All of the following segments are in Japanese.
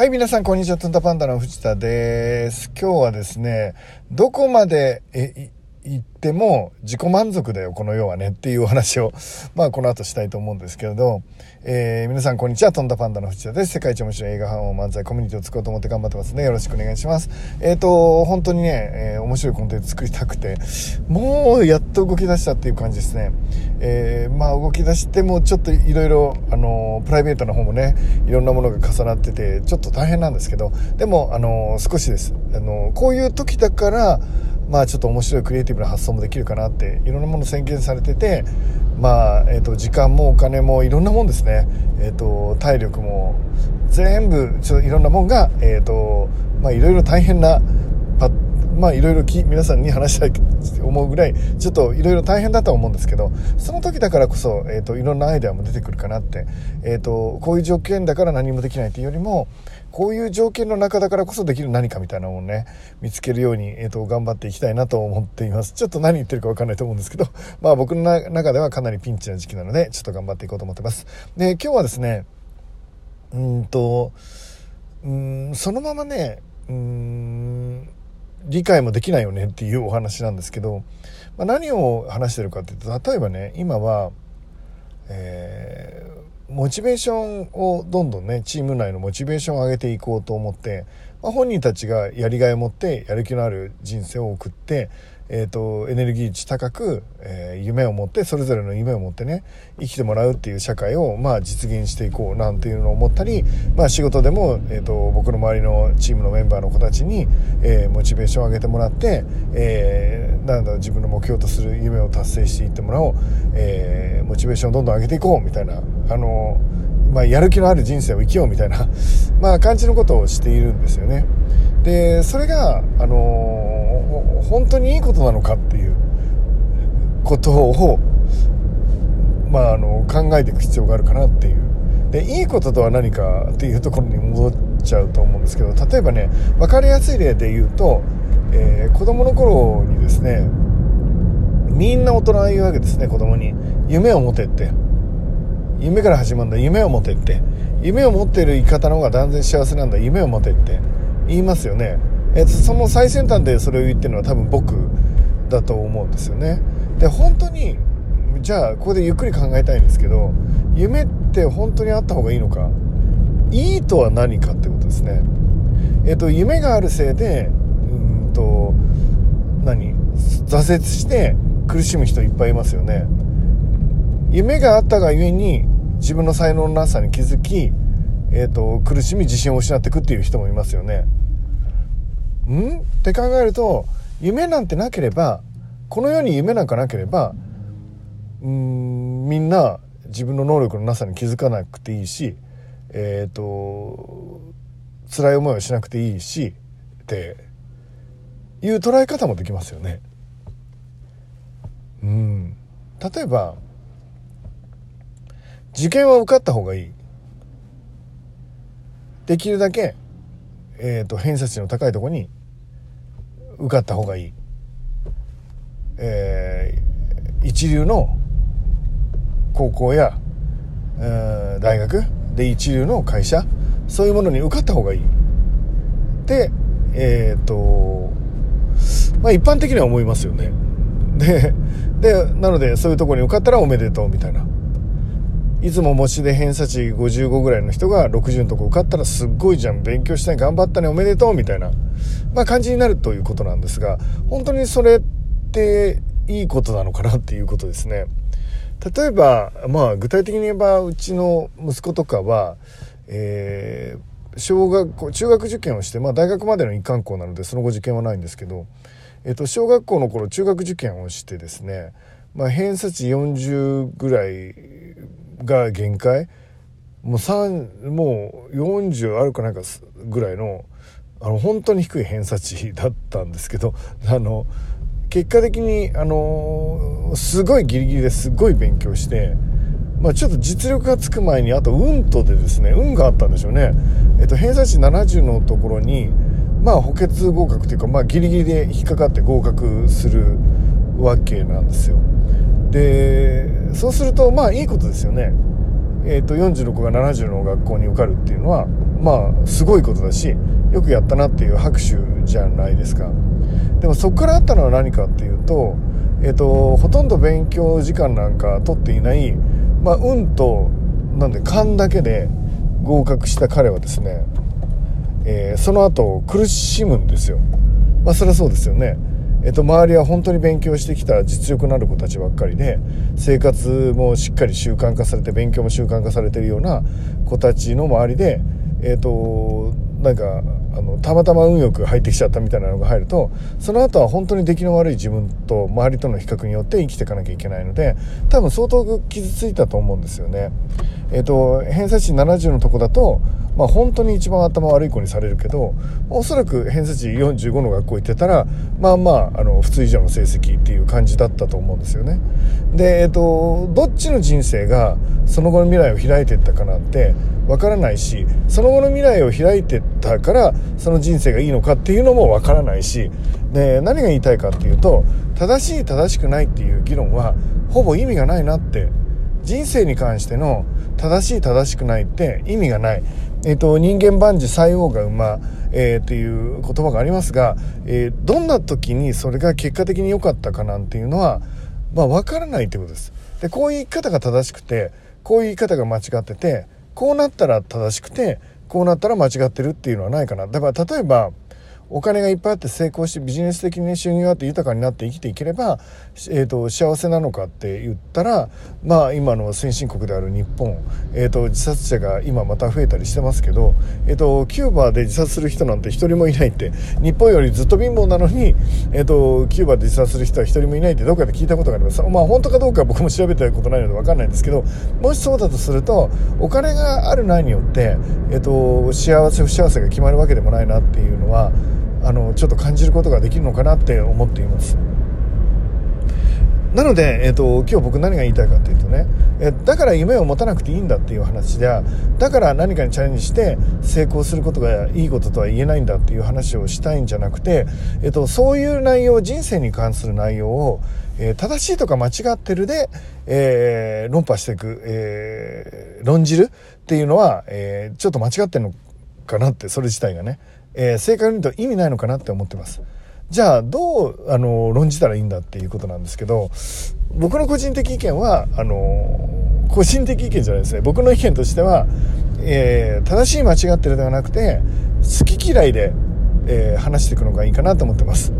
はい、皆さん、こんにちは。トンタパンダの藤田です。今日はですね、どこまで、え、言っても自己満足だよ、この世はねっていうお話を、まあこの後したいと思うんですけれど、えー、皆さんこんにちは、とんだパンダの藤田です。世界一面白い映画班を漫才コミュニティを作ろうと思って頑張ってますね。よろしくお願いします。えっ、ー、と、本当にね、えー、面白いコンテンツ作りたくて、もうやっと動き出したっていう感じですね。えー、まあ動き出してもちょっといろいろ、あの、プライベートな方もね、いろんなものが重なってて、ちょっと大変なんですけど、でも、あの、少しです。あの、こういう時だから、まあちょっと面白いクリエイティブな発想もできるかなっていろんなもの宣言されててまあ、えーと、時間もお金もいろんなもんですね、えーと、体力も全部ちょっといろんなもんが、えーとまあ、いろいろ大変なまあいろいろ皆さんに話したいと思うぐらいちょっといろいろ大変だと思うんですけどその時だからこそ、えーと、いろんなアイデアも出てくるかなって、えーと、こういう条件だから何もできないというよりもこういう条件の中だからこそできる何かみたいなものをね。見つけるように、えーと、頑張っていきたいなと思っています。ちょっと何言ってるか分かんないと思うんですけど。まあ僕の中ではかなりピンチな時期なのでちょっと頑張っていこうと思ってます。で今日はですねうんとうんそのままねうん理解もできないよねっていうお話なんですけど、まあ、何を話してるかっていうと例えばね今は、えー、モチベーションをどんどんねチーム内のモチベーションを上げていこうと思って、まあ、本人たちがやりがいを持ってやる気のある人生を送ってえーと、エネルギー値高く、えー、夢を持ってそれぞれの夢を持ってね生きてもらうっていう社会を、まあ、実現していこうなんていうのを思ったり、まあ、仕事でも、えーと、僕の周りのチームのメンバーの子たちに、えー、モチベーションを上げてもらって、えー、なんだろう自分の目標とする夢を達成していってもらおう、えー、モチベーションをどんどん上げていこうみたいなあのまあ、やる気のある人生を生きようみたいな まあ、感じのことをしているんですよね。でそれが、あの、本当にいいことなのかっていうことを、まあ、あの考えていく必要があるかなっていう。でいいこととは何かっていうところに戻っちゃうと思うんですけど例えばね分かりやすい例で言うと、えー、子供の頃にですねみんな大人が言うわけですね子供に。夢を持てって。夢から始まるんだ。夢を持てって。夢を持ってる生き方の方が断然幸せなんだ。夢を持てって。言いますよね、えー、その最先端でそれを言ってるのは多分僕だと思うんですよね。で本当にじゃあここでゆっくり考えたいんですけど夢って本当にあった方がいいのか。いいとは何かってことですね。えっ、ー、と夢があるせいでうんと何挫折して苦しむ人いっぱいいますよね。夢があったがゆえに自分の才能のなさに気づき、えーと苦しみ自信を失っていくっていう人もいますよね。ん？って考えると夢なんてなければこの世に夢なんかなければうんみんな自分の能力のなさに気づかなくていいしえっ、ー、と辛い思いをしなくていいしっていう捉え方もできますよね。うん。例えば受験は受かった方がいい。できるだけえーと、偏差値の高いとこに受かった方がいい、えー、一流の高校や、えー、大学で一流の会社そういうものに受かった方がいい。でえっ、ー、とまあ一般的には思いますよね。ででなのでそういうとこに受かったらおめでとうみたいな。いつも模試で偏差値55ぐらいの人が60のとこ受かったらすっごいじゃん勉強したい頑張ったねおめでとうみたいな、まあ、感じになるということなんですが本当にそれっていいことなのかなっていうことですね。例えば、まあ、具体的に言えばうちの息子とかは、えー、小学校中学受験をして、まあ、大学までの一貫校なのでその後受験はないんですけど、えー、と小学校の頃中学受験をしてですね、まあ、偏差値40ぐらいが限界もう3もう40あるかないかぐらいのあの本当に低い偏差値だったんですけど あの結果的にあのすごいギリギリですごい勉強して。まあ、ちょっと実力がつく前にあと運とでですね運があったんでしょうね、えっと、偏差値70のところにまあ補欠合格というか、まあ、ギリギリで引っかかって合格するわけなんですよでそうするとまあいいことですよね、えーと、40の子が70の学校に受かるっていうのはまあすごいことだしよくやったなっていう拍手じゃないですか。でもそこからあったのは何かっていうと,、えーと、ほとんど勉強時間なんか取っていない、まあ、運となんで勘だけで合格した彼はですね、えー、その後苦しむんですよ。まあそりゃそうですよね。えっと、周りは本当に勉強してきた実力のある子たちばっかりで生活もしっかり習慣化されて勉強も習慣化されてるような子たちの周りで、えっと、なんかあのたまたま運よく入ってきちゃったみたいなのが入るとその後は本当に出来の悪い自分と周りとの比較によって生きていかなきゃいけないので多分相当傷ついたと思うんですよね。えっ、と偏差値70のとこだとまあ、本当に一番頭悪い子にされるけどおそらく偏差値45の学校行ってたらまあまああの普通以上の成績っていう感じだったと思うんですよねでえっとどっちの人生がその後の未来を開いていったかなんてわからないしその後の未来を開いてったからその人生がいいのかっていうのもわからないしで何が言いたいかっていうと正しい正しくないっていう議論はほぼ意味がないなって人生に関しての正しい正しくないって意味がない。えっ、ー、と、人間万事塞王が馬、えー、という言葉がありますが、えー、どんな時にそれが結果的に良かったかなんていうのは、まあ、わからないということです。で、こういう言い方が正しくて、こういう言い方が間違ってて、こうなったら正しくて、こうなったら間違ってるっていうのはないかな。だから例えば、お金がいっぱいあって成功してビジネス的に収入があって豊かになって生きていければ、えーと、幸せなのかって言ったらまあ今の先進国である日本、えーと、自殺者が今また増えたりしてますけど、えーと、キューバで自殺する人なんて一人もいないって日本よりずっと貧乏なのに、えー、とキューバで自殺する人は一人もいないってどっかで聞いたことがあります。まあ本当かどうか僕も調べたことないので分かんないんですけどもしそうだとするとお金があるないによって、えー、と幸せ不幸せが決まるわけでもないなっていうのはちょっと感じることができるのかなって思っています。なので、えーと、今日僕何が言いたいかというとね、えだから夢を持たなくていいんだっていう話でだから何かにチャレンジして成功することがいいこととは言えないんだっていう話をしたいんじゃなくて、えーと、そういう内容人生に関する内容を、えー、正しいとか間違ってるで、えー、論破していく、えー、論じるっていうのは、えちょっと間違ってるのかなってそれ自体がね。えー、正確に言うと意味ないのかなって思ってます。じゃあどうあの論じたらいいんだっていうことなんですけど僕の個人的意見はあの個人的意見じゃないですね僕の意見としては、えー、正しい間違ってるではなくて好き嫌いで、えー、話していくのがいいかなと思ってます、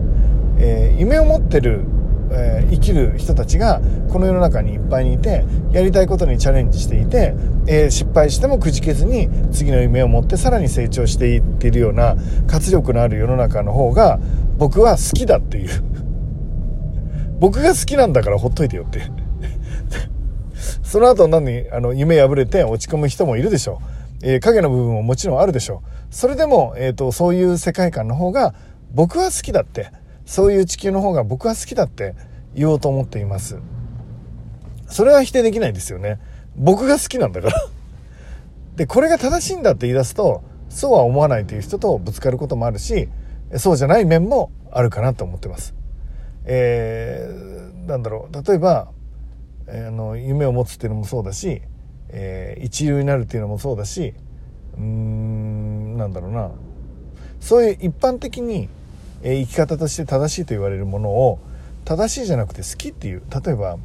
えー、夢を持ってるえー、生きる人たちがこの世の中にいっぱいにいてやりたいことにチャレンジしていて、えー、失敗してもくじけずに次の夢を持ってさらに成長していっているような活力のある世の中の方が僕は好きだっていう。僕が好きなんだからほっといてよって。その後何あの夢破れて落ち込む人もいるでしょう、えー、影の部分ももちろんあるでしょう。それでも、えーとそういう世界観の方が僕は好きだって。そういう地球の方が僕は好きだって言おうと思っています。それは否定できないですよね。僕が好きなんだから。でこれが正しいんだって言い出すとそうは思わないという人とぶつかることもあるしそうじゃない面もあるかなと思ってます。えー、なんだろう。例えば、えー、あの夢を持つっていうのもそうだし、えー、一流になるっていうのもそうだしうんなんだろうな。そういう一般的にえ生き方として正しいと言われるものを正しいじゃなくて好きっていう。例えば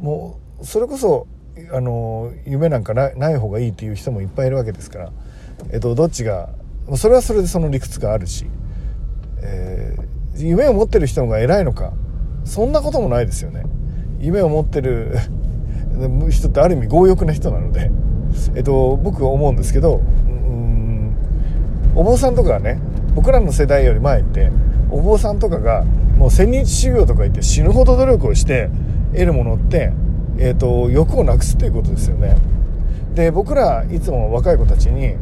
もうそれこそあの夢なんかない方がいいっていう人もいっぱいいるわけですから、えっと、どっちがそれはそれでその理屈があるし、えー、夢を持ってる人が偉いのか。そんなこともないですよね。夢を持ってる 人ってある意味強欲な人なので、えっと、僕は思うんですけどうんお坊さんとかはね僕らの世代より前ってお坊さんとかがもう千日修行とか言って死ぬほど努力をして得るものって、えーと、欲をなくすっていうことですよね。で僕らいつも若い子たちに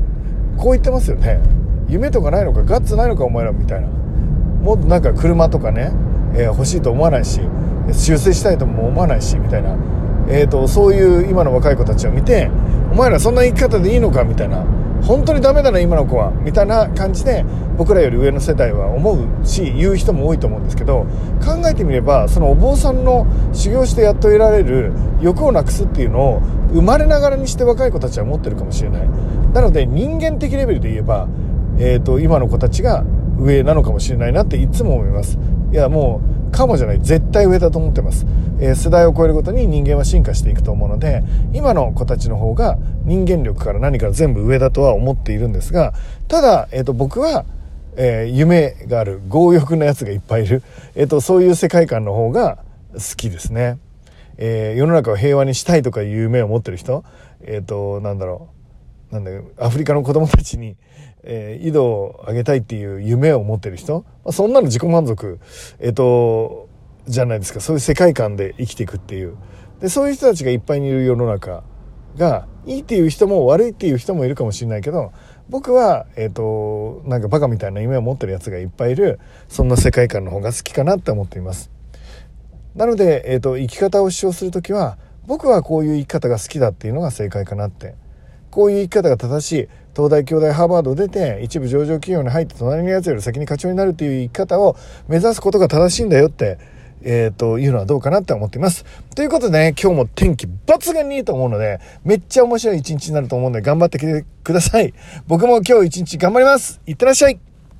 こう言ってますよね。夢とかないのかガッツないのかお前らみたいな。もっとなんか車とかね、えー、欲しいと思わないし修正したいとも思わないしみたいな、えーとそういう今の若い子たちを見てお前らそんな生き方でいいのかみたいな。本当にダメだな今の子はみたいな感じで僕らより上の世代は思うし言う人も多いと思うんですけど考えてみればそのお坊さんの修行してやっと得られる欲をなくすっていうのを生まれながらにして若い子たちは持ってるかもしれないなので人間的レベルで言えば、えっ、ー、と、今の子たちが上なのかもしれないなっていつも思います。いや、もう、かもじゃない。絶対上だと思ってます。えー、世代を超えるごとに人間は進化していくと思うので、今の子たちの方が人間力から何から全部上だとは思っているんですが、ただ、えっ、ー、と、僕は、えー、夢がある、強欲なやつがいっぱいいる、えっ、と、そういう世界観の方が好きですね。え世の中を平和にしたいとかいう夢を持ってる人、えっ、と、なんだろう。なんだアフリカの子供たちに、えー、井戸をあげたいっていう夢を持ってる人、まあ、そんなの自己満足、えっ、ー、と、じゃないですか。そういう世界観で生きていくっていう。で、そういう人たちがいっぱいにいる世の中が、いいっていう人も悪いっていう人もいるかもしれないけど、僕は、えっ、ー、と、なんかバカみたいな夢を持ってるやつがいっぱいいる、そんな世界観の方が好きかなって思っています。なので、えっ、と、生き方を主張するときは、僕はこういう生き方が好きだっていうのが正解かなってこういう生き方が正しい東大京大ハーバード出て一部上場企業に入って隣のやつより先に課長になるという生き方を目指すことが正しいんだよってえー、というのはどうかなって思っています。ということでね、今日も天気抜群にいいと思うので、めっちゃ面白い一日になると思うので頑張ってきてください。僕も今日一日頑張ります。いってらっしゃい